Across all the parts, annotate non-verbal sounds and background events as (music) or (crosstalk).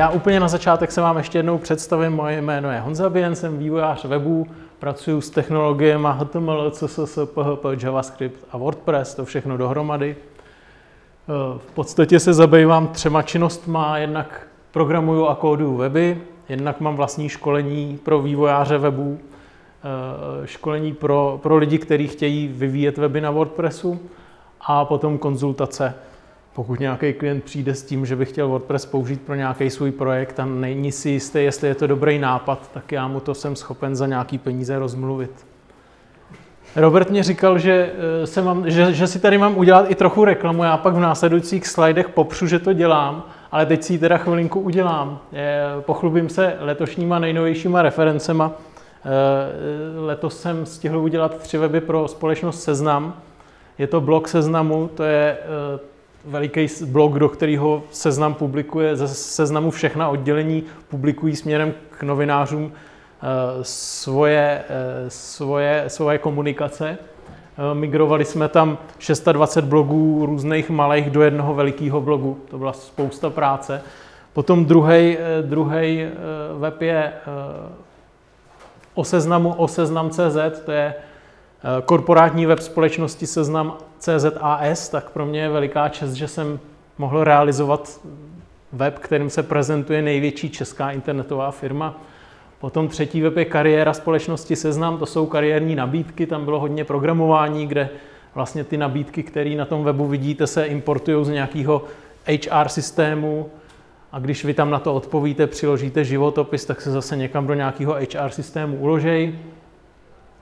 Já úplně na začátek se vám ještě jednou představím. Moje jméno je Honza Bien, jsem vývojář webu, pracuji s technologiemi HTML, CSS, PHP, JavaScript a WordPress, to všechno dohromady. V podstatě se zabývám třema činnostma, jednak programuju a kóduju weby, jednak mám vlastní školení pro vývojáře webů, školení pro, pro lidi, kteří chtějí vyvíjet weby na WordPressu a potom konzultace pokud nějaký klient přijde s tím, že by chtěl WordPress použít pro nějaký svůj projekt a není si jistý, jestli je to dobrý nápad, tak já mu to jsem schopen za nějaký peníze rozmluvit. Robert mě říkal, že, eh, se mám, že, že si tady mám udělat i trochu reklamu, já pak v následujících slidech popřu, že to dělám, ale teď si ji teda chvilinku udělám. Pochlubím se letošníma nejnovějšíma referencema. Eh, letos jsem stihl udělat tři weby pro společnost Seznam. Je to blog Seznamu, to je eh, veliký blog, do kterého seznam publikuje, ze seznamu všechna oddělení publikují směrem k novinářům eh, svoje, eh, svoje, svoje komunikace. Eh, migrovali jsme tam 620 blogů různých malých do jednoho velikého blogu. To byla spousta práce. Potom druhý web je o seznamu o seznam.cz, to je korporátní web společnosti Seznam CZAS, tak pro mě je veliká čest, že jsem mohl realizovat web, kterým se prezentuje největší česká internetová firma. Potom třetí web je kariéra společnosti Seznam, to jsou kariérní nabídky, tam bylo hodně programování, kde vlastně ty nabídky, které na tom webu vidíte, se importují z nějakého HR systému a když vy tam na to odpovíte, přiložíte životopis, tak se zase někam do nějakého HR systému uložej.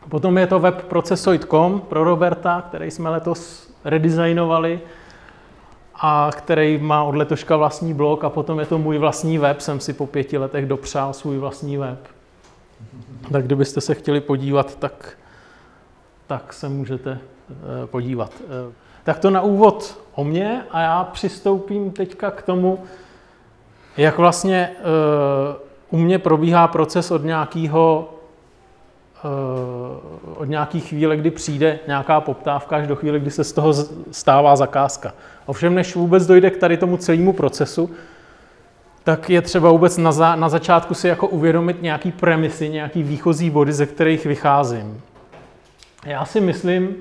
Potom je to web procesoid.com pro Roberta, který jsme letos redesignovali a který má od letoška vlastní blog a potom je to můj vlastní web, jsem si po pěti letech dopřál svůj vlastní web. Tak kdybyste se chtěli podívat, tak, tak se můžete eh, podívat. Eh, tak to na úvod o mě a já přistoupím teďka k tomu, jak vlastně eh, u mě probíhá proces od nějakého od nějaké chvíle, kdy přijde nějaká poptávka, až do chvíle, kdy se z toho stává zakázka. Ovšem, než vůbec dojde k tady tomu celému procesu, tak je třeba vůbec na, za, na začátku si jako uvědomit nějaký premisy, nějaký výchozí body, ze kterých vycházím. Já si myslím,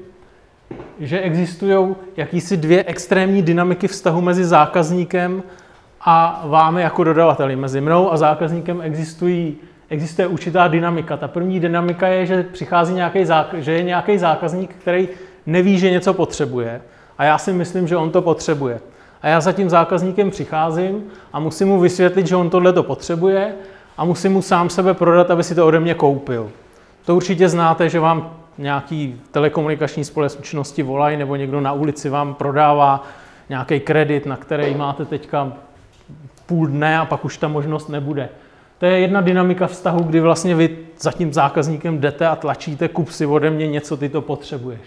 že existují jakýsi dvě extrémní dynamiky vztahu mezi zákazníkem a vámi jako dodavateli. Mezi mnou a zákazníkem existují existuje určitá dynamika. Ta první dynamika je, že přichází nějaký že je nějaký zákazník, který neví, že něco potřebuje. A já si myslím, že on to potřebuje. A já za tím zákazníkem přicházím a musím mu vysvětlit, že on tohle to potřebuje a musím mu sám sebe prodat, aby si to ode mě koupil. To určitě znáte, že vám nějaký telekomunikační společnosti volají nebo někdo na ulici vám prodává nějaký kredit, na který máte teďka půl dne a pak už ta možnost nebude. To je jedna dynamika vztahu, kdy vlastně vy za tím zákazníkem jdete a tlačíte, kup si ode mě něco, ty to potřebuješ.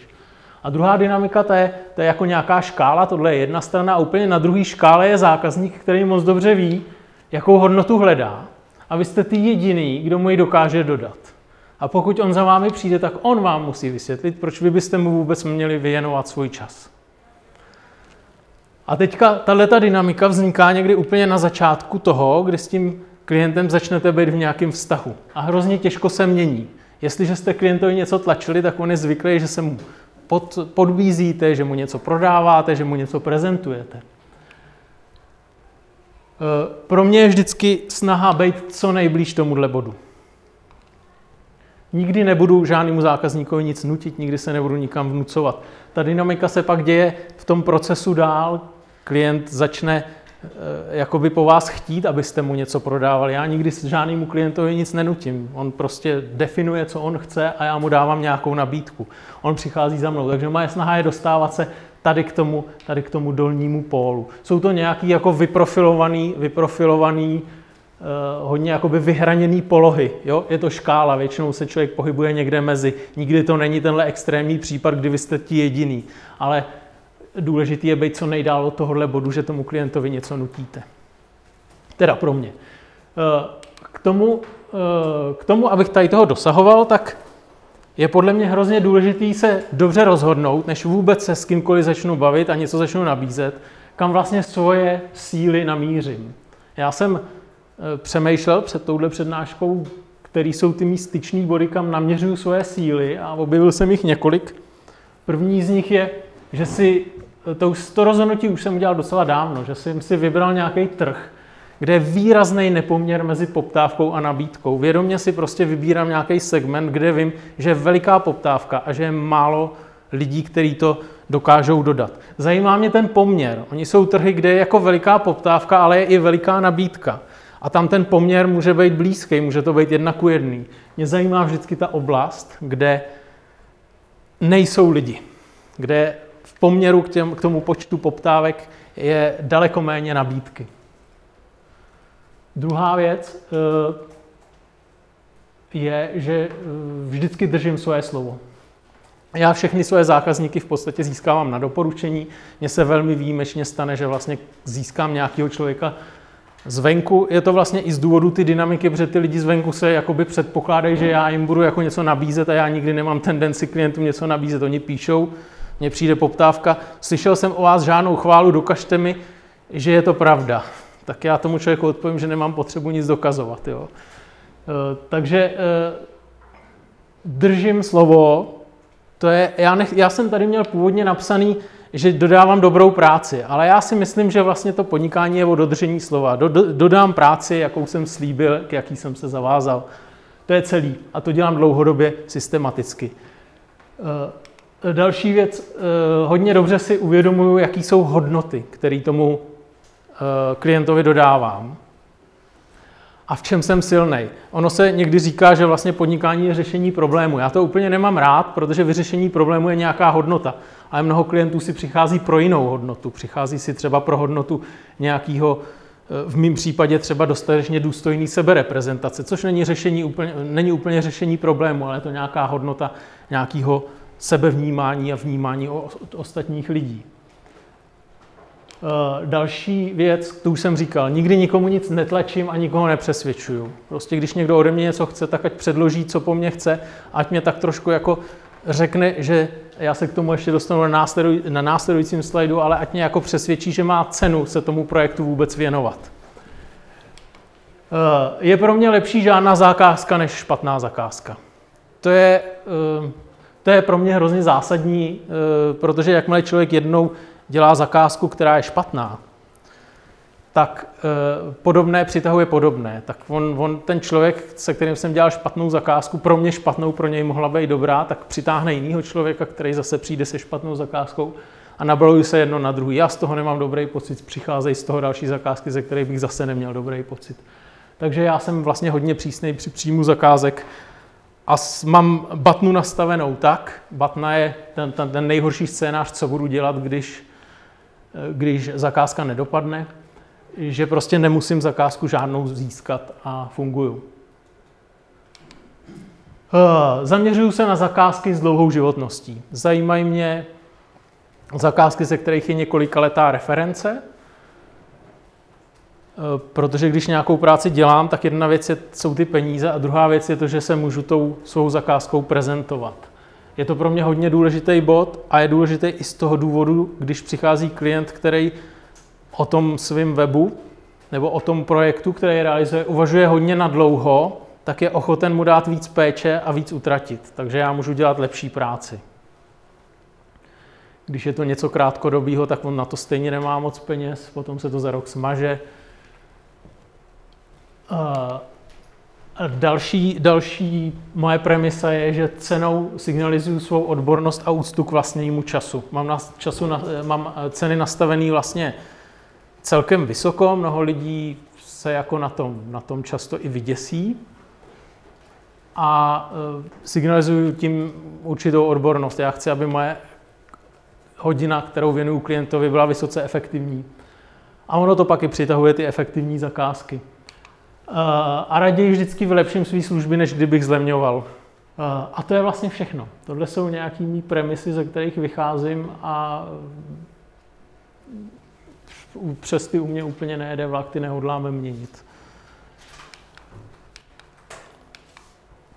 A druhá dynamika, to je, to je jako nějaká škála, tohle je jedna strana a úplně na druhé škále je zákazník, který moc dobře ví, jakou hodnotu hledá. A vy jste ty jediný, kdo mu ji dokáže dodat. A pokud on za vámi přijde, tak on vám musí vysvětlit, proč vy byste mu vůbec měli věnovat svůj čas. A teďka tahle dynamika vzniká někdy úplně na začátku toho, kdy s tím klientem začnete být v nějakém vztahu. A hrozně těžko se mění. Jestliže jste klientovi něco tlačili, tak on je zvyklý, že se mu pod, podvízíte, že mu něco prodáváte, že mu něco prezentujete. E, pro mě je vždycky snaha být co nejblíž tomuhle bodu. Nikdy nebudu žádnému zákazníkovi nic nutit, nikdy se nebudu nikam vnucovat. Ta dynamika se pak děje v tom procesu dál. Klient začne jakoby po vás chtít, abyste mu něco prodávali. Já nikdy žádnému klientovi nic nenutím. On prostě definuje, co on chce a já mu dávám nějakou nabídku. On přichází za mnou, takže moje snaha je dostávat se tady k tomu, tady k tomu dolnímu pólu. Jsou to nějaký jako vyprofilovaný, vyprofilovaný Uh, hodně jakoby vyhraněný polohy. Jo? Je to škála, většinou se člověk pohybuje někde mezi. Nikdy to není tenhle extrémní případ, kdy vy jste ti jediný. Ale důležité je být co nejdál od tohohle bodu, že tomu klientovi něco nutíte. Teda pro mě. Eh, k tomu, eh, k tomu, abych tady toho dosahoval, tak je podle mě hrozně důležité se dobře rozhodnout, než vůbec se s kýmkoliv začnu bavit a něco začnu nabízet, kam vlastně svoje síly namířím. Já jsem eh, přemýšlel před touhle přednáškou, který jsou ty mý styční body, kam naměřuju svoje síly a objevil jsem jich několik. První z nich je, že si eh, to, to rozhodnutí už jsem udělal docela dávno, že jsem si vybral nějaký trh, kde je výrazný nepoměr mezi poptávkou a nabídkou. Vědomě si prostě vybírám nějaký segment, kde vím, že je veliká poptávka a že je málo lidí, kteří to dokážou dodat. Zajímá mě ten poměr. Oni jsou trhy, kde je jako veliká poptávka, ale je i veliká nabídka. A tam ten poměr může být blízký, může to být jedna ku jedný. Mě zajímá vždycky ta oblast, kde nejsou lidi, kde v poměru k, těm, k tomu počtu poptávek je daleko méně nabídky. Druhá věc eh, je, že eh, vždycky držím své slovo. Já všechny své zákazníky v podstatě získávám na doporučení. Mně se velmi výjimečně stane, že vlastně získám nějakého člověka zvenku. Je to vlastně i z důvodu ty dynamiky, protože ty lidi zvenku se jakoby předpokládají, že já jim budu jako něco nabízet a já nikdy nemám tendenci klientům něco nabízet. Oni píšou, mně přijde poptávka, slyšel jsem o vás žádnou chválu, dokažte mi, že je to pravda. Tak já tomu člověku odpovím, že nemám potřebu nic dokazovat. Jo. E, takže e, držím slovo, to je, já, nech, já jsem tady měl původně napsaný, že dodávám dobrou práci, ale já si myslím, že vlastně to podnikání je o dodržení slova. Do, do, dodám práci, jakou jsem slíbil, k jaký jsem se zavázal. To je celý a to dělám dlouhodobě systematicky. Další věc, e, hodně dobře si uvědomuju, jaký jsou hodnoty, které tomu e, klientovi dodávám a v čem jsem silný. Ono se někdy říká, že vlastně podnikání je řešení problému. Já to úplně nemám rád, protože vyřešení problému je nějaká hodnota. Ale mnoho klientů si přichází pro jinou hodnotu. Přichází si třeba pro hodnotu nějakého, v mém případě třeba dostatečně důstojný sebereprezentace, což není, řešení úplně, není úplně řešení problému, ale je to nějaká hodnota nějakého sebevnímání a vnímání ostatních lidí. Eh, další věc, to už jsem říkal, nikdy nikomu nic netlačím a nikoho nepřesvědčuju. Prostě když někdo ode mě něco chce, tak ať předloží, co po mně chce, ať mě tak trošku jako řekne, že já se k tomu ještě dostanu na, následuj, na následujícím slajdu, ale ať mě jako přesvědčí, že má cenu se tomu projektu vůbec věnovat. Eh, je pro mě lepší žádná zakázka než špatná zakázka. To je, eh, to je pro mě hrozně zásadní, protože jakmile člověk jednou dělá zakázku, která je špatná, tak e, podobné přitahuje podobné. Tak on, on, ten člověk, se kterým jsem dělal špatnou zakázku, pro mě špatnou, pro něj mohla být dobrá, tak přitáhne jiného člověka, který zase přijde se špatnou zakázkou a nabalují se jedno na druhý. Já z toho nemám dobrý pocit, přicházejí z toho další zakázky, ze kterých bych zase neměl dobrý pocit. Takže já jsem vlastně hodně přísný při příjmu zakázek a mám batnu nastavenou tak, batna je ten, ten, ten nejhorší scénář, co budu dělat, když když zakázka nedopadne, že prostě nemusím zakázku žádnou získat a funguju. Eh, zaměřuju se na zakázky s dlouhou životností. Zajímají mě zakázky, ze kterých je několika letá reference, eh, protože když nějakou práci dělám, tak jedna věc je, jsou ty peníze a druhá věc je to, že se můžu tou svou zakázkou prezentovat. Je to pro mě hodně důležitý bod a je důležitý i z toho důvodu, když přichází klient, který o tom svém webu nebo o tom projektu, který realizuje, uvažuje hodně na dlouho, tak je ochoten mu dát víc péče a víc utratit. Takže já můžu dělat lepší práci. Když je to něco krátkodobého, tak on na to stejně nemá moc peněz, potom se to za rok smaže. Další, další moje premisa je, že cenou signalizuju svou odbornost a úctu k vlastnímu času. Mám, na, času na, mám ceny nastavené vlastně celkem vysoko, mnoho lidí se jako na tom, na tom často i vyděsí a e, signalizuju tím určitou odbornost. Já chci, aby moje hodina, kterou věnuju klientovi, byla vysoce efektivní. A ono to pak i přitahuje ty efektivní zakázky. A raději vždycky vylepším své služby, než kdybych zlemňoval. Eh, a to je vlastně všechno. Tohle jsou nějaký mý premisy, ze kterých vycházím a přes ty u mě úplně nejede vlak, ty nehodláme měnit.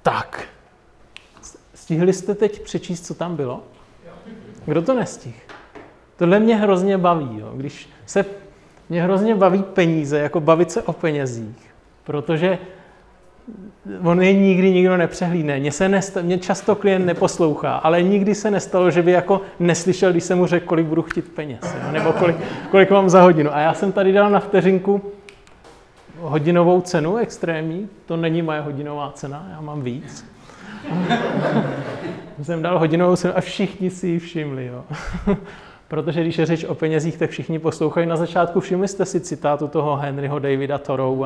Tak. Stihli jste teď přečíst, co tam bylo? Kdo to nestih? Tohle mě hrozně baví. Jo. Když se mě hrozně baví peníze, jako bavit se o penězích, protože on je nikdy nikdo nepřehlídne. Mně, se nesta- mě často klient neposlouchá, ale nikdy se nestalo, že by jako neslyšel, když jsem mu řekl, kolik budu chtít peněz, jo? nebo kolik, kolik mám za hodinu. A já jsem tady dal na vteřinku hodinovou cenu extrémní, to není moje hodinová cena, já mám víc. (laughs) jsem dal hodinovou cenu a všichni si ji všimli. Jo? Protože když je řeč o penězích, tak všichni poslouchají. Na začátku všimli jste si citátu toho Henryho Davida Thoreau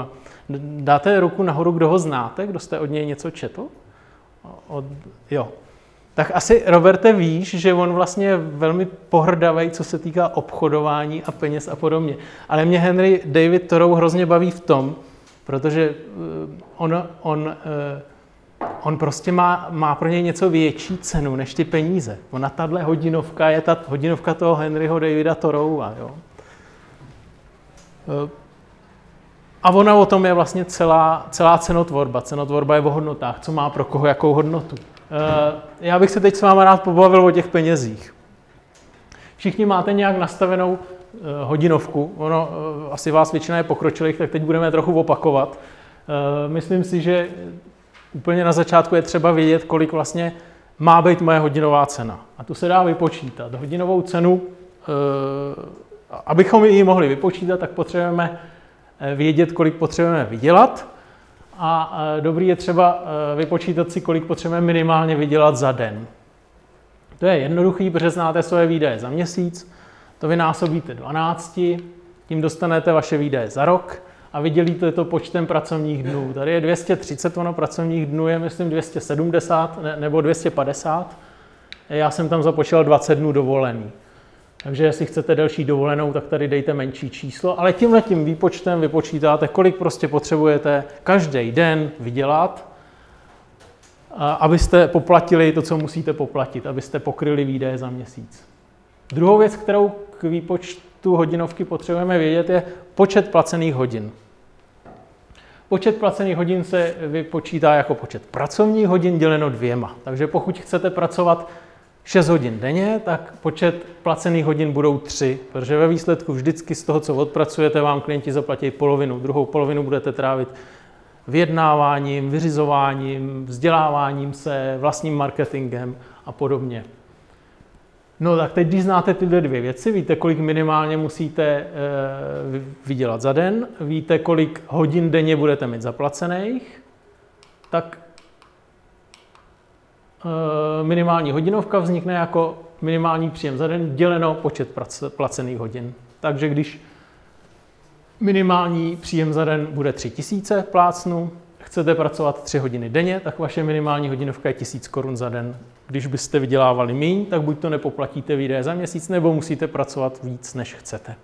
dáte ruku nahoru, kdo ho znáte, kdo jste od něj něco četl? Od, jo. Tak asi, Roberte, víš, že on vlastně je velmi pohrdavý, co se týká obchodování a peněz a podobně. Ale mě Henry David Thoreau hrozně baví v tom, protože eh, on, on eh, on prostě má, má pro něj něco větší cenu než ty peníze. Ona tahle hodinovka je ta hodinovka toho Henryho Davida Thoreaua. Jo? Eh, a ona o tom je vlastně celá, celá cenotvorba. Cenotvorba je o hodnotách, co má pro koho jakou hodnotu. Eh, já bych se teď s váma rád pobavil o těch penězích. Všichni máte nějak nastavenou eh, hodinovku. Ono, asi vás většina je pokročilých, tak teď budeme trochu opakovat. Myslím si, že úplně na začátku je třeba vědět, kolik vlastně má být moje hodinová cena. A tu se dá vypočítat. Hodinovou cenu, eh, abychom ji mohli vypočítat, tak potřebujeme eh, vědět, kolik potřebujeme vydělat. A eh, dobrý je třeba vypočítat si, kolik potřebujeme minimálně vydělat za den. To je jednoduchý, protože znáte svoje výdaje za měsíc, to vynásobíte 12, tím dostanete vaše výdaje za rok a vydělíte to počtem pracovních dnů. Tady je 230, ono pracovních dnů je, myslím, 270 ne, nebo 250. Já jsem tam započítal 20 dnů dovolený. Takže jestli chcete delší dovolenou, tak tady dejte menší číslo, ale tímhle tím výpočtem vypočítáte, kolik prostě potřebujete každý den vydělat, abyste poplatili to, co musíte poplatit, abyste pokryli výdaje za měsíc. Druhou věc, kterou k výpočtu hodinovky potřebujeme vědět, je počet placených hodin. Počet placených hodin se vypočítá jako počet pracovních hodin děleno dvěma. Takže pokud chcete pracovat 6 hodin denně, tak počet placených hodin budou 3, protože ve výsledku vždycky z toho, co odpracujete, vám klienti zaplatí polovinu. Druhou polovinu budete trávit vyjednáváním, vyřizováním, vzděláváním se, vlastním marketingem a podobně. No tak teď, když znáte tyhle dvě věci, víte, kolik minimálně musíte e, vydělat za den, víte, kolik hodin denně budete mít zaplacených, tak e, minimální hodinovka vznikne jako minimální příjem za den děleno počet placených hodin. Takže když minimální příjem za den bude 3000 plácnu, chcete pracovat 3 hodiny denně, tak vaše minimální hodinovka je 1000 korun za den. Když byste vydělávali méně, tak buď to nepoplatíte výdaje za měsíc, nebo musíte pracovat víc, než chcete.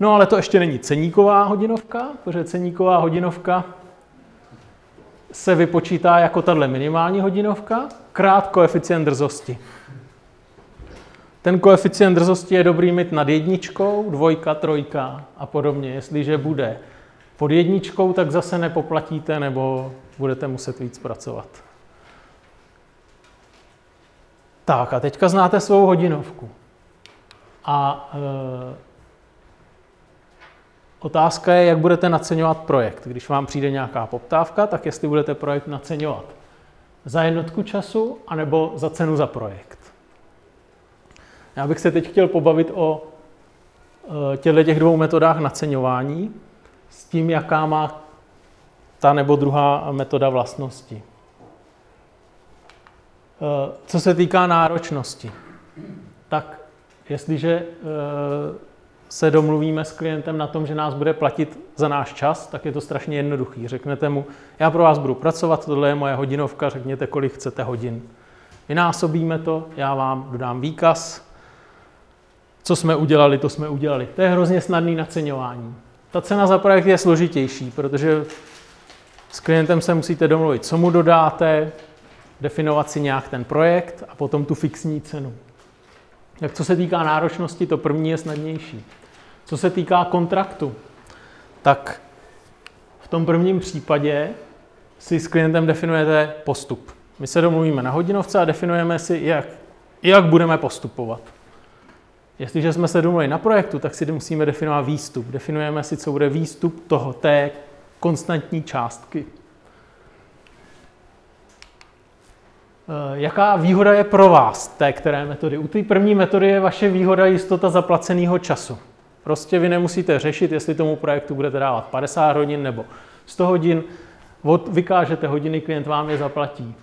No ale to ještě není ceníková hodinovka, protože ceníková hodinovka se vypočítá jako tahle minimální hodinovka krát koeficient drzosti. Ten koeficient drzosti je dobrý mít nad jedničkou, dvojka, trojka a podobně. Jestliže bude pod jedničkou, tak zase nepoplatíte nebo budete muset víc pracovat. Tak a teďka znáte svou hodinovku. A e, otázka je, jak budete naceňovat projekt. Když vám přijde nějaká poptávka, tak jestli budete projekt naceňovat za jednotku času, anebo za cenu za projekt. Já bych se teď chtěl pobavit o e, těchto těch dvou metodách naceňování s tím, jaká má ta nebo druhá metoda vlastnosti. Eh, co se týká náročnosti, tak jestliže eh, se domluvíme s klientem na tom, že nás bude platit za náš čas, tak je to strašně jednoduchý. Řeknete mu, já pro vás budu pracovat, tohle je moje hodinovka, řekněte, kolik chcete hodin. Vynásobíme to, já vám dodám výkaz, co jsme udělali, to jsme udělali. To je hrozně snadný naceňování. Ta cena za projekt je složitější, protože s klientem se musíte domluvit, co mu dodáte, definovat si nějak ten projekt a potom tu fixní cenu. Jak co se týká náročnosti, to první je snadnější. Co se týká kontraktu, tak v tom prvním případě si s klientem definujete postup. My se domluvíme na hodinovce a definujeme si, jak, jak budeme postupovat. Jestliže jsme se domluvili na projektu, tak si musíme definovat výstup. Definujeme si, co bude výstup toho té konstantní částky. Jaká výhoda je pro vás té které metody? U té první metody je vaše výhoda jistota zaplaceného času. Prostě vy nemusíte řešit, jestli tomu projektu budete dávat 50 hodin nebo 100 hodin. Od, vykážete hodiny, klient vám je zaplatí.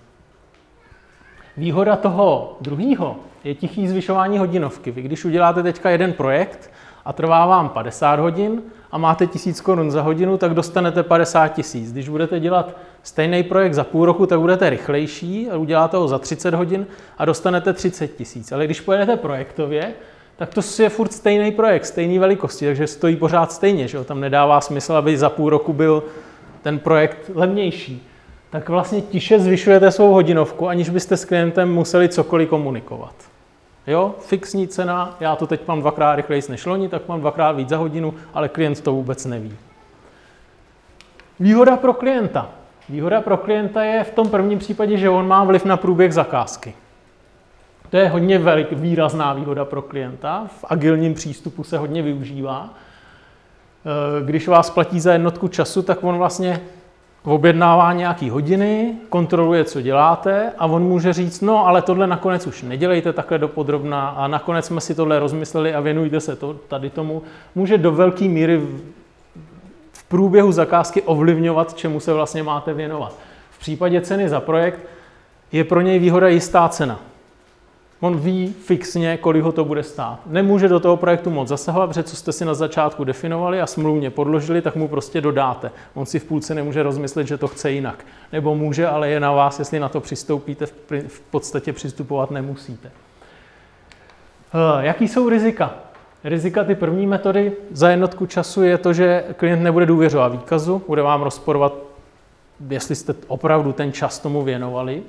Výhoda toho druhého je tichý zvyšování hodinovky. Vy když uděláte teďka jeden projekt a trvá vám 50 hodin a máte 1000 korun za hodinu, tak dostanete 50 tisíc. Když budete dělat stejný projekt za půl roku, tak budete rychlejší a uděláte ho za 30 hodin a dostanete 30 tisíc. Ale když pojedete projektově, tak to je furt stejný projekt, stejný velikosti, takže stojí pořád stejně, že jo? tam nedává smysl, aby za půl roku byl ten projekt levnější. Tak vlastně tiše zvyšujete svou hodinovku, aniž byste s klientem museli cokoliv komunikovat. Jo, fixní cena, já to teď mám dvakrát rychleji než loni, tak mám dvakrát víc za hodinu, ale klient to vůbec neví. Výhoda pro klienta. Výhoda pro klienta je v tom prvním případě, že on má vliv na průběh zakázky. To je hodně velik, výrazná výhoda pro klienta. V agilním přístupu se hodně využívá. Eh, když vás platí za jednotku času, tak on vlastně objednává nějaký hodiny, kontroluje, co děláte a on může říct, no ale tohle nakonec už nedělejte takhle dopodrobná a nakonec jsme si tohle rozmysleli a věnujte se to, tady tomu. Může do velké míry v průběhu zakázky ovlivňovat, čemu se vlastně máte věnovat. V případě ceny za projekt je pro něj výhoda jistá cena. On ví fixně, kolik ho to bude stát. Nemůže do toho projektu moc zasahovat, protože co jste si na začátku definovali a smluvně podložili, tak mu prostě dodáte. On si v půlce nemůže rozmyslet, že to chce jinak. Nebo může, ale je na vás, jestli na to přistoupíte, v podstatě přistupovat nemusíte. Eh, jaký jsou rizika? Rizika ty první metody za jednotku času je to, že klient nebude důvěřovat výkazu, bude vám rozporovat, jestli jste opravdu ten čas tomu věnovali,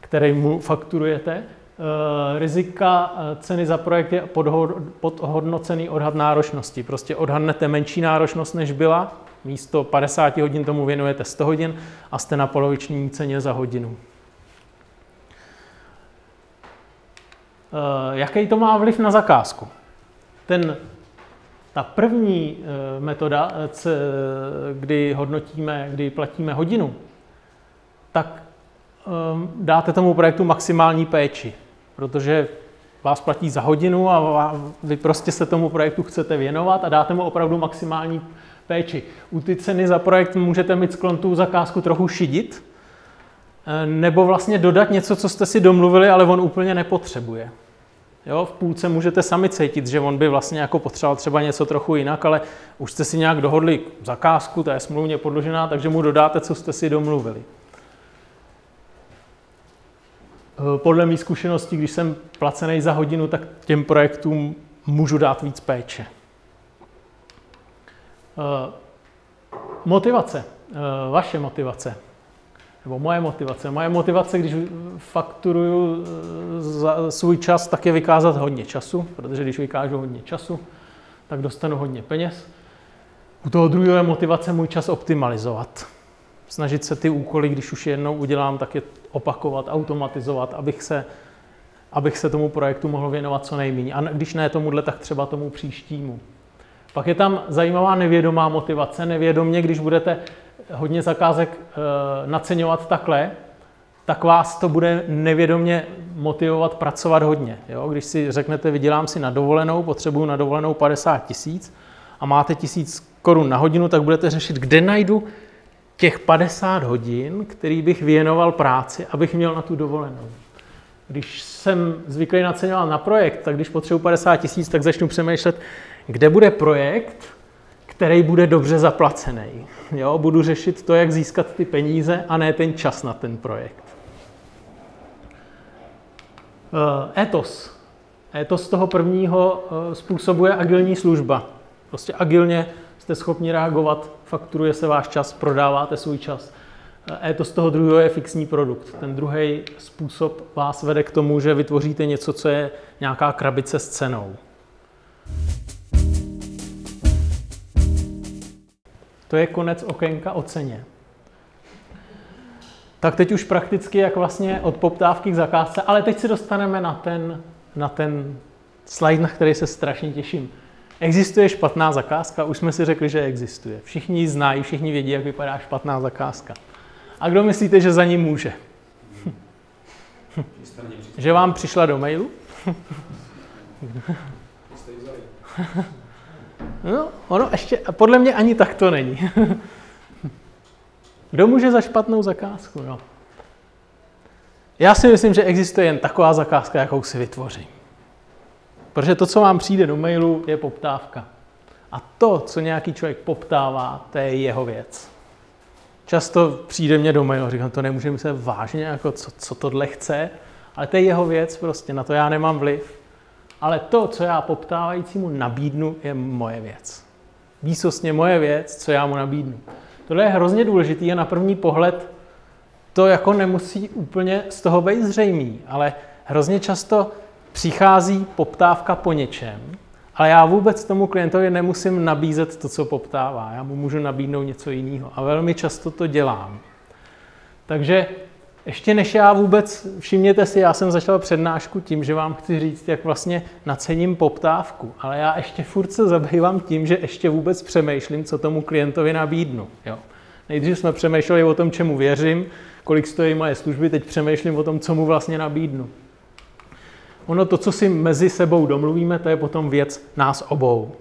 který mu fakturujete. Eh, rizika eh, ceny za projekt je podhodnocený odhad náročnosti. Prostě odhadnete menší náročnost, než byla, místo 50 hodin tomu věnujete 100 hodin a jste na poloviční ceně za hodinu. Eh, jaký to má vliv na zakázku? Ten, ta první metoda, kdy hodnotíme, kdy platíme hodinu, tak dáte tomu projektu maximální péči protože vás platí za hodinu a vy prostě se tomu projektu chcete věnovat a dáte mu opravdu maximální péči. U ty ceny za projekt můžete mít sklon tu zakázku trochu šidit, eh, nebo vlastně dodat něco, co jste si domluvili, ale on úplně nepotřebuje. Jo, v půlce můžete sami cítit, že on by vlastně jako potřeboval třeba něco trochu jinak, ale už jste si nějak dohodli zakázku, ta je smluvně podložená, takže mu dodáte, co jste si domluvili. Eh, podle mých zkušeností, když jsem placený za hodinu, tak těm projektům můžu dát víc péče. Eh, motivace, eh, vaše motivace, nebo moje motivace. Moje motivace, když fakturuju za svůj čas, tak je vykázat hodně času, protože když vykážu hodně času, tak dostanu hodně peněz. U toho druhého je motivace můj čas optimalizovat. Snažit se ty úkoly, když už jednou udělám, tak je opakovat, automatizovat, abych se, abych se tomu projektu mohl věnovat co nejméně. A když ne tomuhle, tak třeba tomu příštímu. Pak je tam zajímavá nevědomá motivace. Nevědomě, když budete hodně zakázek e, naceňovat takhle, tak vás to bude nevědomě motivovat pracovat hodně. Jo? Když si řeknete, vydělám si na dovolenou, potřebuju na dovolenou 50 tisíc a máte tisíc korun na hodinu, tak budete řešit, kde najdu těch 50 hodin, který bych věnoval práci, abych měl na tu dovolenou. Když jsem zvyklý naceňovat na projekt, tak když potřebuji 50 tisíc, tak začnu přemýšlet, kde bude projekt, který bude dobře zaplacený. Jo, budu řešit to, jak získat ty peníze a ne ten čas na ten projekt. Eh, etos. Etos toho prvního eh, způsobuje agilní služba. Prostě agilně jste schopni reagovat, fakturuje se váš čas, prodáváte svůj čas. E to z toho druhého je fixní produkt. Ten druhý způsob vás vede k tomu, že vytvoříte něco, co je nějaká krabice s cenou. To je konec okénka o ceně. Tak teď už prakticky jak vlastně od poptávky k zakázce, ale teď se dostaneme na ten, na ten slide, na který se strašně těším. Existuje špatná zakázka? Už jsme si řekli, že existuje. Všichni ji znají, všichni vědí, jak vypadá špatná zakázka. A kdo myslíte, že za ní může? že vám přišla do mailu? no, ono ještě, podle mě ani tak to není. Kdo může za špatnou zakázku? No. Já si myslím, že existuje jen taková zakázka, jakou si vytvořím. Protože to, co vám přijde do mailu, je poptávka. A to, co nějaký člověk poptává, to je jeho věc. Často přijde mě do mailu říkám, to nemůže myslet vážně, jako co, co tohle chce, ale to je jeho věc prostě, na to já nemám vliv. Ale to, co já poptávajícímu nabídnu, je moje věc. Výsostně moje věc, co já mu nabídnu. Tohle je hrozně důležitý a na první pohled to jako nemusí úplně z toho být zřejmý, ale hrozně často přichází poptávka po něčem, ale já vůbec tomu klientovi nemusím nabízet to, co poptává. Já mu můžu nabídnout něco jiného a velmi často to dělám. Takže ještě než já vůbec, všimněte si, já jsem začal přednášku tím, že vám chci říct, jak vlastně nacením poptávku, ale já ještě furt se zabývám tím, že ještě vůbec přemýšlím, co tomu klientovi nabídnu. Jo. Nejdřív jsme přemýšleli o tom, čemu věřím, kolik stojí moje služby, teď přemýšlím o tom, co mu vlastně nabídnu. Ono to, co si mezi sebou domluvíme, to je potom věc nás obou.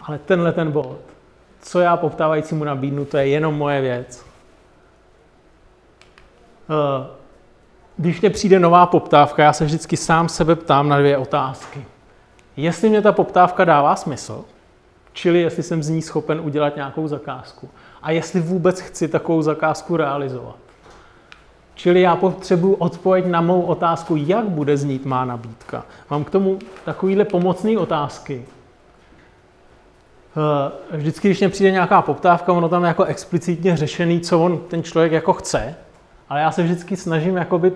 Ale tenhle ten bod, co já poptávajícímu nabídnu, to je jenom moje věc. Eh, když mě přijde nová poptávka, já se vždycky sám sebe ptám na dvě otázky. Jestli mě ta poptávka dává smysl, čili jestli jsem z ní schopen udělat nějakou zakázku a jestli vůbec chci takovou zakázku realizovat. Čili já potřebuji odpověď na mou otázku, jak bude znít má nabídka. Mám k tomu takovýhle pomocné otázky. Eh, vždycky, když mě přijde nějaká poptávka, ono tam je jako explicitně řešený, co on ten člověk jako chce, ale já se vždycky snažím jakoby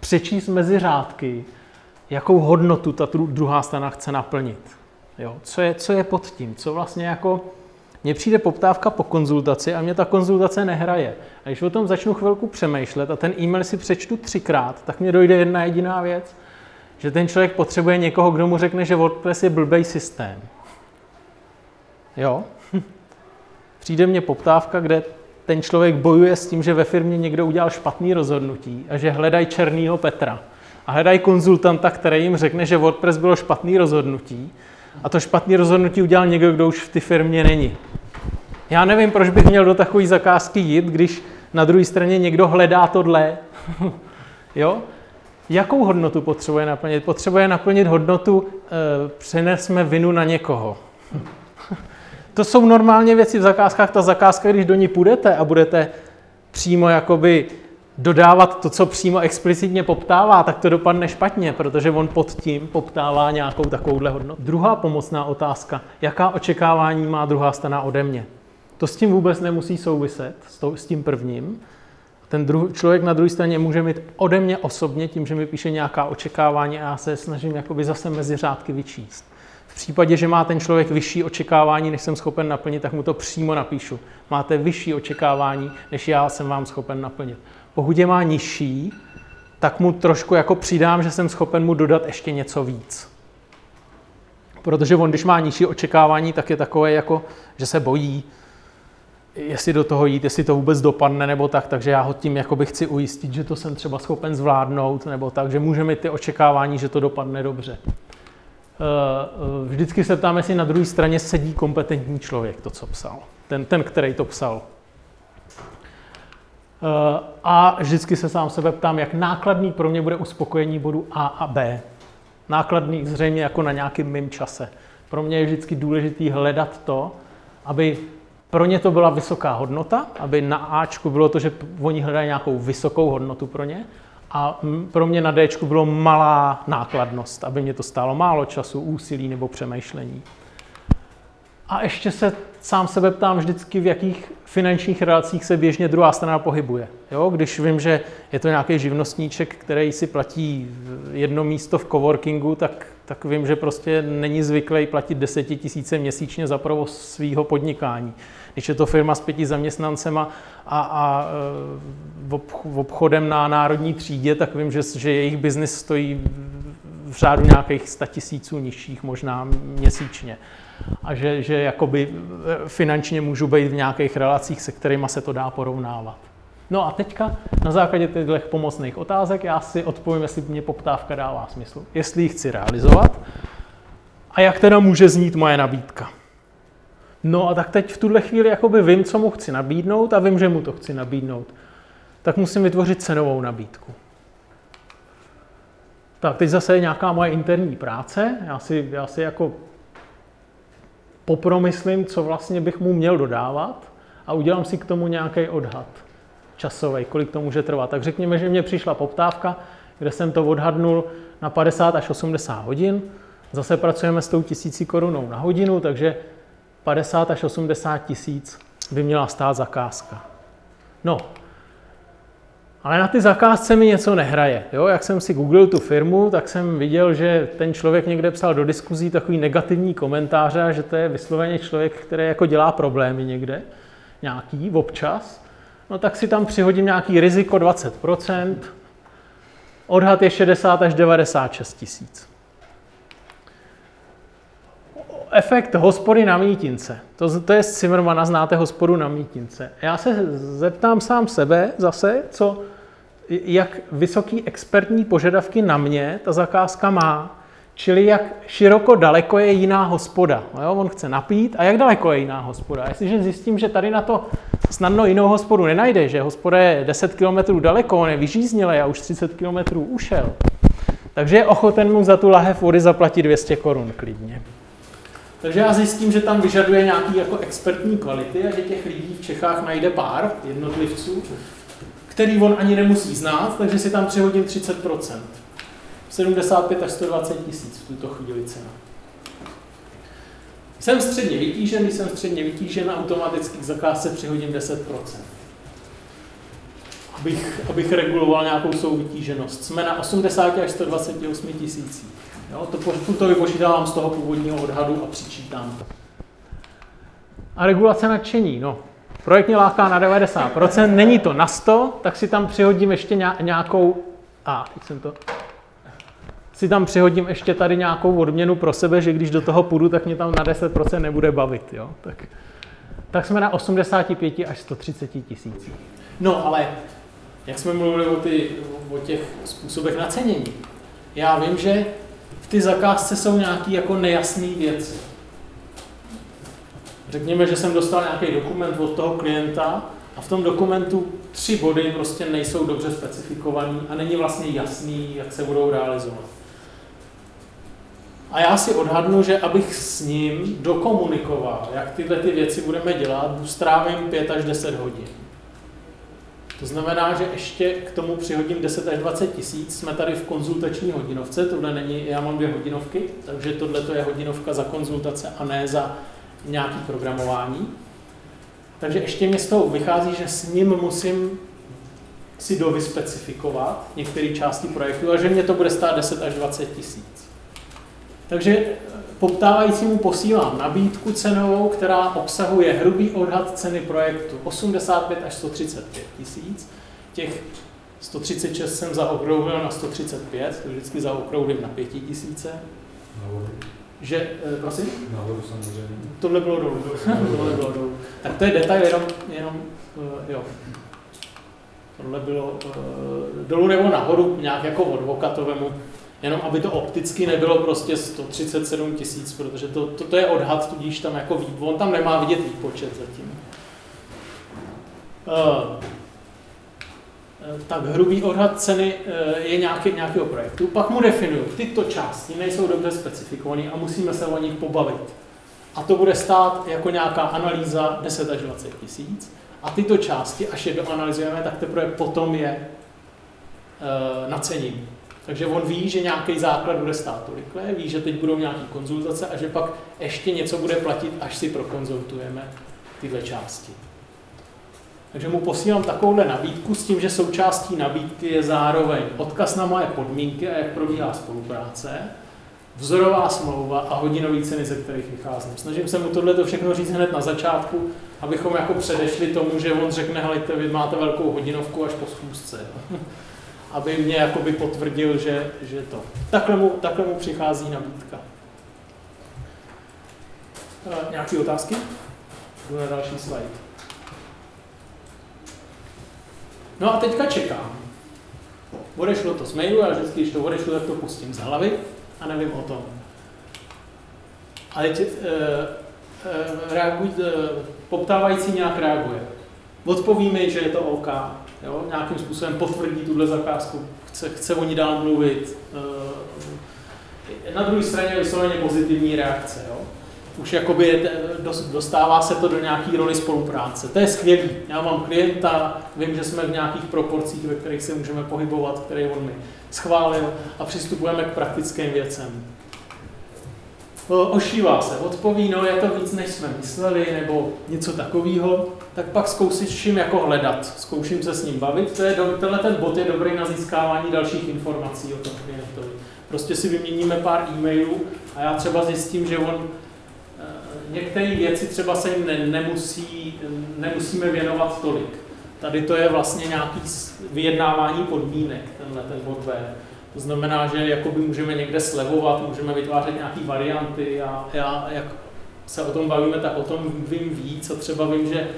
přečíst mezi řádky, jakou hodnotu ta druhá strana chce naplnit. Jo? Co, je, co je pod tím, co vlastně jako mně přijde poptávka po konzultaci a mě ta konzultace nehraje. A když o tom začnu chvilku přemýšlet a ten e-mail si přečtu třikrát, tak mě dojde jedna jediná věc, že ten člověk potřebuje někoho, kdo mu řekne, že WordPress je blbej systém. Jo? (laughs) Přijde mně poptávka, kde ten člověk bojuje s tím, že ve firmě někdo udělal špatný rozhodnutí a že hledají černýho Petra. A hledají konzultanta, který jim řekne, že WordPress bylo špatný rozhodnutí a to špatné rozhodnutí udělal někdo, kdo už v té firmě není. Já nevím, proč bych měl do takové zakázky jít, když na druhé straně někdo hledá tohle. (laughs) jo? Jakou hodnotu potřebuje naplnit? Potřebuje naplnit hodnotu, e, přenesme vinu na někoho. (laughs) to jsou normálně věci v zakázkách. Ta zakázka, když do ní půjdete a budete přímo jakoby dodávat to, co přímo explicitně poptává, tak to dopadne špatně, protože on pod tím poptává nějakou takovouhle hodnotu. Druhá pomocná otázka, jaká očekávání má druhá strana ode mě? To s tím vůbec nemusí souviset, s tím prvním. Ten druh, člověk na druhé straně může mít ode mě osobně tím, že mi píše nějaká očekávání a já se snažím jakoby zase mezi řádky vyčíst. V případě, že má ten člověk vyšší očekávání, než jsem schopen naplnit, tak mu to přímo napíšu. Máte vyšší očekávání, než já jsem vám schopen naplnit. Je má nižší, tak mu trošku jako přidám, že jsem schopen mu dodat ještě něco víc. Protože on, když má nižší očekávání, tak je takové jako, že se bojí, jestli do toho jít, jestli to vůbec dopadne nebo tak, takže já ho tím jakoby chci ujistit, že to jsem třeba schopen zvládnout, nebo tak, že může mít ty očekávání, že to dopadne dobře. Eh, eh, vždycky se ptám, jestli na druhé straně sedí kompetentní člověk, to, co psal. Ten, ten který to psal. Eh, a vždycky se sám sebe ptám, jak nákladný pro mě bude uspokojení bodu A a B. Nákladný zřejmě jako na nějakým mým čase. Pro mě je vždycky důležité hledat to, aby pro ně to byla vysoká hodnota, aby na Ačku bylo to, že oni hledají nějakou vysokou hodnotu pro ně, a pro mě na Dčku bylo malá nákladnost, aby mě to stálo málo času, úsilí nebo přemýšlení. A ještě se sám sebe ptám vždycky, v jakých finančních relacích se běžně druhá strana pohybuje. Jo? Když vím, že je to nějaký živnostníček, který si platí jedno místo v coworkingu, tak tak vím, že prostě není zvyklý platit desetitisíce měsíčně za provoz svého podnikání. Když je to firma s pěti zaměstnancema a, a v obchodem na národní třídě, tak vím, že, že jejich biznis stojí v řádu nějakých tisíců nižších možná měsíčně. A že, že jakoby finančně můžu být v nějakých relacích, se kterými se to dá porovnávat. No a teďka na základě těchto pomocných otázek já si odpovím, jestli mě poptávka dává smysl, jestli ji chci realizovat a jak teda může znít moje nabídka. No a tak teď v tuhle chvíli jakoby vím, co mu chci nabídnout a vím, že mu to chci nabídnout. Tak musím vytvořit cenovou nabídku. Tak teď zase je nějaká moje interní práce. Já si, já si jako popromyslím, co vlastně bych mu měl dodávat a udělám si k tomu nějaký odhad časový, kolik to může trvat. Tak řekněme, že mě přišla poptávka, kde jsem to odhadnul na 50 až 80 hodin. Zase pracujeme s tou tisící korunou na hodinu, takže 50 až 80 tisíc by měla stát zakázka. No, ale na ty zakázce mi něco nehraje. Jo? Jak jsem si googlil tu firmu, tak jsem viděl, že ten člověk někde psal do diskuzí takový negativní komentáře, že to je vysloveně člověk, který jako dělá problémy někde, nějaký, občas. No tak si tam přihodím nějaký riziko 20%, odhad je 60 až 96 tisíc efekt hospody na mítince. To, to je z Zimmermana, znáte hospodu na mítince. Já se zeptám sám sebe zase, co, jak vysoký expertní požadavky na mě ta zakázka má. Čili jak široko daleko je jiná hospoda. No jo, on chce napít a jak daleko je jiná hospoda. Jestliže zjistím, že tady na to snadno jinou hospodu nenajde, že hospoda je 10 km daleko, on je vyžíznilý a už 30 km ušel, takže je ochoten mu za tu lahev vody zaplatit 200 korun klidně. Takže já zjistím, že tam vyžaduje nějaký jako expertní kvality a že těch lidí v Čechách najde pár jednotlivců, který on ani nemusí znát, takže si tam přihodím 30%. 75 až 120 tisíc v tuto chvíli cena. Jsem středně vytížený, jsem středně vytížen, automaticky k zakázce přihodím 10%. Abych, abych reguloval nějakou souvytíženost. Jsme na 80 až 128 tisících. Jo, to, to vypočítávám z toho původního odhadu a přičítám to. A regulace nadšení, no. Projekt mě láká na 90%, není to na 100, tak si tam přihodím ještě nějakou, a teď jsem to, si tam přihodím ještě tady nějakou odměnu pro sebe, že když do toho půjdu, tak mě tam na 10% nebude bavit, jo. Tak, tak jsme na 85 až 130 tisících. No ale, jak jsme mluvili o, ty, o těch způsobech nacenění, já vím, že ty zakázce jsou nějaké jako nejasné věci. Řekněme, že jsem dostal nějaký dokument od toho klienta a v tom dokumentu tři body prostě nejsou dobře specifikovaný a není vlastně jasný, jak se budou realizovat. A já si odhadnu, že abych s ním dokomunikoval, jak tyhle ty věci budeme dělat, strávím 5 až 10 hodin. To znamená, že ještě k tomu přihodím 10 až 20 tisíc. Jsme tady v konzultační hodinovce, tohle není, já mám dvě hodinovky, takže tohle je hodinovka za konzultace a ne za nějaký programování. Takže ještě mě z toho vychází, že s ním musím si dovyspecifikovat některé části projektu a že mě to bude stát 10 až 20 tisíc. Takže poptávajícímu posílám nabídku cenovou, která obsahuje hrubý odhad ceny projektu 85 až 135 tisíc. Těch 136 jsem zaokrouhlil na 135, to vždycky zaokrouhlím na 5 tisíce. Že, eh, prosím? Nahoru samozřejmě. Tohle bylo dolů. (laughs) Tohle bylo dolů. Tak to je detail, jenom, jenom uh, jo. Tohle bylo uh, dolů nebo nahoru, nějak jako advokatovému jenom aby to opticky nebylo prostě 137 tisíc, protože to, to, to je odhad, tudíž tam jako ví, on tam nemá vidět výpočet zatím. Uh, tak hrubý odhad ceny uh, je nějaký, nějakého projektu. Pak mu definuju, tyto části nejsou dobře specifikované a musíme se o nich pobavit. A to bude stát jako nějaká analýza 10 až 20 tisíc. A tyto části, až je doanalizujeme, tak teprve potom je uh, nacením. Takže on ví, že nějaký základ bude stát tolikle, ví, že teď budou nějaké konzultace a že pak ještě něco bude platit, až si prokonzultujeme tyhle části. Takže mu posílám takovouhle nabídku s tím, že součástí nabídky je zároveň odkaz na moje podmínky a jak probíhá spolupráce, vzorová smlouva a hodinové ceny, ze kterých vycházím. Snažím se mu tohle všechno říct hned na začátku, abychom jako předešli tomu, že on řekne, helejte, vy máte velkou hodinovku až po schůzce. Aby mě jakoby potvrdil, že, že to. Takhle mu, takhle mu přichází nabídka. E, nějaké otázky? Jdu na další slide. No a teďka čekám. Odešlo to z mailu, a vždycky, když to odešlo, tak to pustím z hlavy a nevím o tom. A teď e, e, reaguj, e, poptávající nějak reaguje. Odpoví mi, že je to OK, jo? nějakým způsobem potvrdí tuhle zakázku, chce, chce o ní dál mluvit. E, na druhé straně je vysloveně pozitivní reakce. Jo? Už jakoby dostává se to do nějaké roli spolupráce. To je skvělý. Já mám klienta, vím, že jsme v nějakých proporcích, ve kterých se můžeme pohybovat, které on mi schválil a přistupujeme k praktickým věcem. Ošívá se, odpoví, no je to víc, než jsme mysleli, nebo něco takového, tak pak zkouším jako hledat, zkouším se s ním bavit. To je, tenhle ten bod je dobrý na získávání dalších informací o tom klientovi. Prostě si vyměníme pár e-mailů a já třeba zjistím, že on eh, některé věci třeba se jim ne, nemusí, nemusíme věnovat tolik. Tady to je vlastně nějaký vyjednávání podmínek, tenhle ten bod B. To znamená, že jakoby můžeme někde slevovat, můžeme vytvářet nějaké varianty a já, jak se o tom bavíme, tak o tom vím víc a třeba vím, že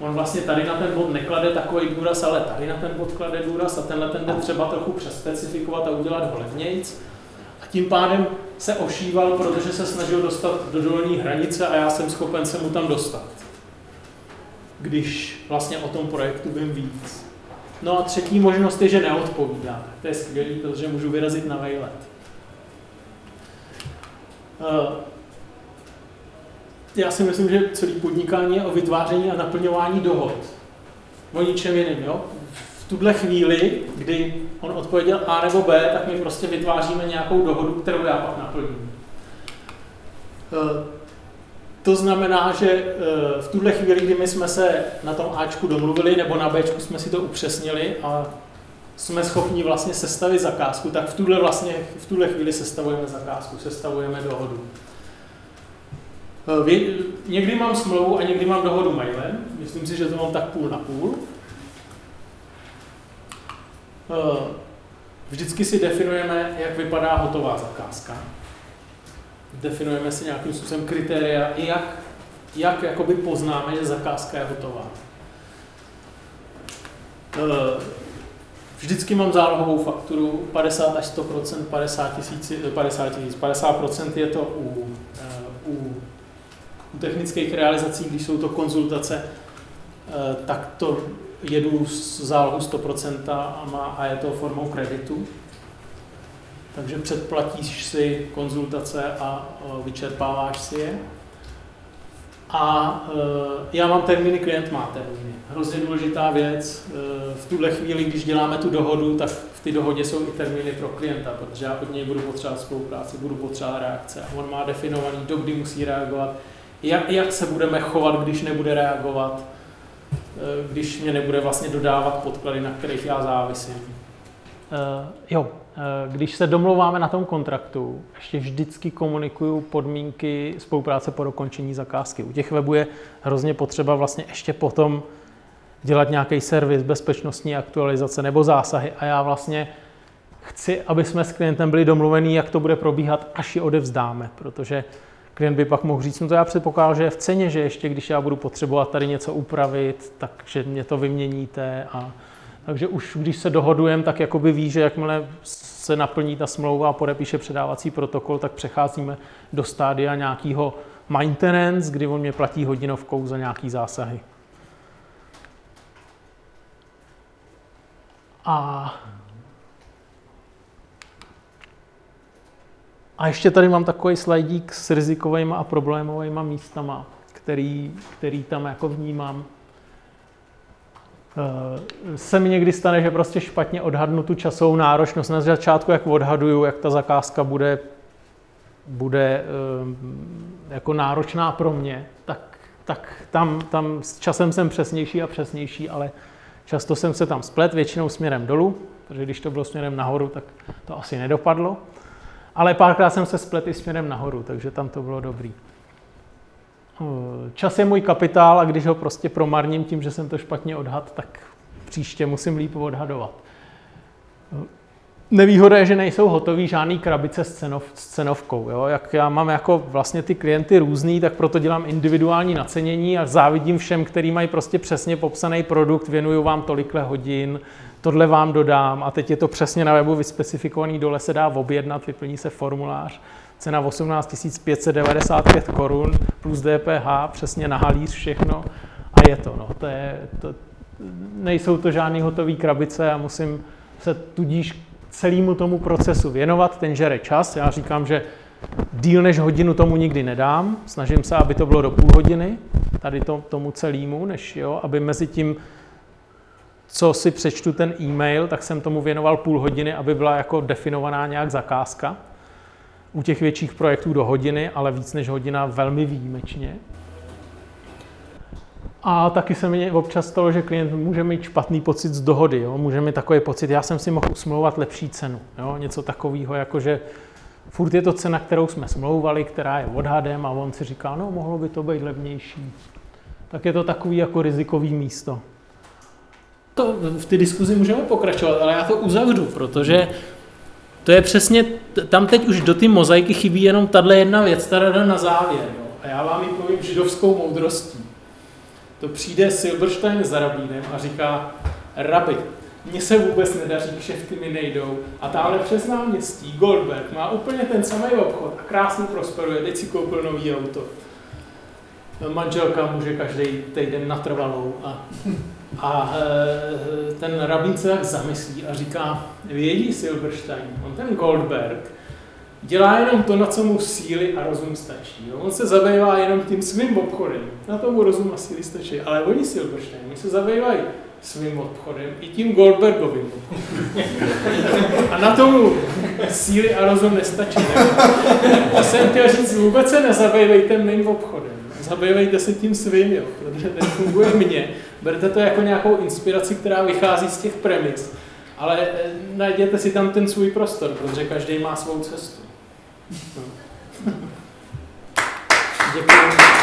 on vlastně tady na ten bod neklade takový důraz, ale tady na ten bod klade důraz a tenhle ten jde třeba trochu přespecifikovat a udělat ho levnějc. A tím pádem se ošíval, protože se snažil dostat do dolní hranice a já jsem schopen se mu tam dostat. Když vlastně o tom projektu vím víc. No a třetí možnost je, že neodpovídá. To je skvělý, protože můžu vyrazit na vejlet. Já si myslím, že celý podnikání je o vytváření a naplňování dohod. O ničem jiným. Jo? V tuhle chvíli, kdy on odpověděl A nebo B, tak my prostě vytváříme nějakou dohodu, kterou já pak naplním. Eh, to znamená, že eh, v tuhle chvíli, kdy my jsme se na tom Ačku domluvili, nebo na Bčku jsme si to upřesnili a jsme schopni vlastně sestavit zakázku, tak v tuhle, vlastně, v tuhle chvíli sestavujeme zakázku, sestavujeme dohodu. Eh, někdy mám smlouvu a někdy mám dohodu mailem. Myslím si, že to mám tak půl na půl. Eh, vždycky si definujeme, jak vypadá hotová zakázka definujeme si nějakým způsobem kritéria, jak, jak jakoby poznáme, že zakázka je hotová. Eh, vždycky mám zálohovou fakturu 50 až 100% 50 tisíc, 50 tisíc, 50% je to u, u, u technických realizací, když jsou to konzultace, eh, tak to jedu z zálohu 100% a, má, a je to formou kreditu takže předplatíš si konzultace a vyčerpáváš si je. A e, já mám termíny, klient má termíny. Hrozně důležitá věc. E, v tuhle chvíli, když děláme tu dohodu, tak v té dohodě jsou i termíny pro klienta, protože já od něj budu potřebovat spolupráci, budu potřebovat reakce. A on má definovaný, do kdy musí reagovat, jak, jak se budeme chovat, když nebude reagovat, e, když mě nebude vlastně dodávat podklady, na kterých já závisím. Uh, jo, Eh, když se domlouváme na tom kontraktu, ještě vždycky komunikuju podmínky spolupráce po dokončení zakázky. U těch webů je hrozně potřeba vlastně ještě potom dělat nějaký servis, bezpečnostní aktualizace nebo zásahy a já vlastně chci, aby jsme s klientem byli domluvení, jak to bude probíhat, až ji odevzdáme, protože klient by pak mohl říct, no to já předpokládám, že je v ceně, že ještě když já budu potřebovat tady něco upravit, takže mě to vyměníte a takže už když se dohodujeme, tak jakoby ví, že jakmile se naplní ta smlouva a podepíše předávací protokol, tak přecházíme do stádia nějakého maintenance, kdy on mě platí hodinovkou za nějaký zásahy. A, a ještě tady mám takový slajdík s rizikovými a problémovými místama, který, který tam jako vnímám. Eh, se mi někdy stane, že prostě špatně odhadnu tu časovou náročnost. Na začátku, jak odhaduju, jak ta zakázka bude, bude eh, jako náročná pro mě, tak, tak tam, tam s časem jsem přesnější a přesnější, ale často jsem se tam splet, většinou směrem dolů, protože když to bylo směrem nahoru, tak to asi nedopadlo. Ale párkrát jsem se splet i směrem nahoru, takže tam to bylo dobrý. Eh, čas je můj kapitál a když ho prostě promarním tím, že jsem to špatně odhad, tak příště musím líp odhadovat. Eh, nevýhoda je, že nejsou hotové žádný krabice s, cenov, s cenovkou. Jo? Jak já mám jako vlastně ty klienty různý, tak proto dělám individuální nacenění a závidím všem, který mají prostě přesně popsaný produkt, věnuju vám tolikle hodin, tohle vám dodám a teď je to přesně na webu vyspecifikovaný, dole se dá objednat, vyplní se formulář, cena 18 595 korun plus DPH, přesně na halíř všechno a je to. No. to, je, to nejsou to žádné hotové krabice a musím se tudíž celému tomu procesu věnovat, ten žere čas. Já říkám, že díl než hodinu tomu nikdy nedám, snažím se, aby to bylo do půl hodiny, tady to, tomu celému, než jo, aby mezi tím co si přečtu ten e-mail, tak jsem tomu věnoval půl hodiny, aby byla jako definovaná nějak zakázka. U těch větších projektů do hodiny, ale víc než hodina velmi výjimečně. A taky se mi občas stalo, že klient může mít špatný pocit z dohody. Jo? Může mít takový pocit, já jsem si mohl usmlouvat lepší cenu. Jo? Něco takového, jako že furt je to cena, kterou jsme smlouvali, která je odhadem a on si říká, no mohlo by to být levnější. Tak je to takový jako rizikový místo to v té diskuzi můžeme pokračovat, ale já to uzavřu, protože to je přesně, tam teď už do ty mozaiky chybí jenom tahle jedna věc, ta na závěr. Jo. A já vám ji povím židovskou moudrostí. To přijde Silberstein za rabínem a říká, rabi, mně se vůbec nedaří, kšefty mi nejdou. A tamhle přes náměstí Goldberg má úplně ten samý obchod a krásně prosperuje, teď si koupil nový auto. Manželka může každý týden natrvalou a a e, ten rabín se tak zamyslí a říká, vědí Silberstein, on ten Goldberg dělá jenom to, na co mu síly a rozum stačí. Jo? On se zabývá jenom tím svým obchodem, na to mu rozum a síly stačí. Ale oni Silberstein, oni se zabývají svým obchodem i tím Goldbergovým (laughs) A na tomu síly a rozum nestačí. To jsem chtěl říct, vůbec se nezabývejte mým obchodem. Zabývejte se tím svým, jo, protože ten funguje mně Berte to jako nějakou inspiraci, která vychází z těch premis, ale eh, najděte si tam ten svůj prostor, protože každý má svou cestu. No. (laughs) Děkuji.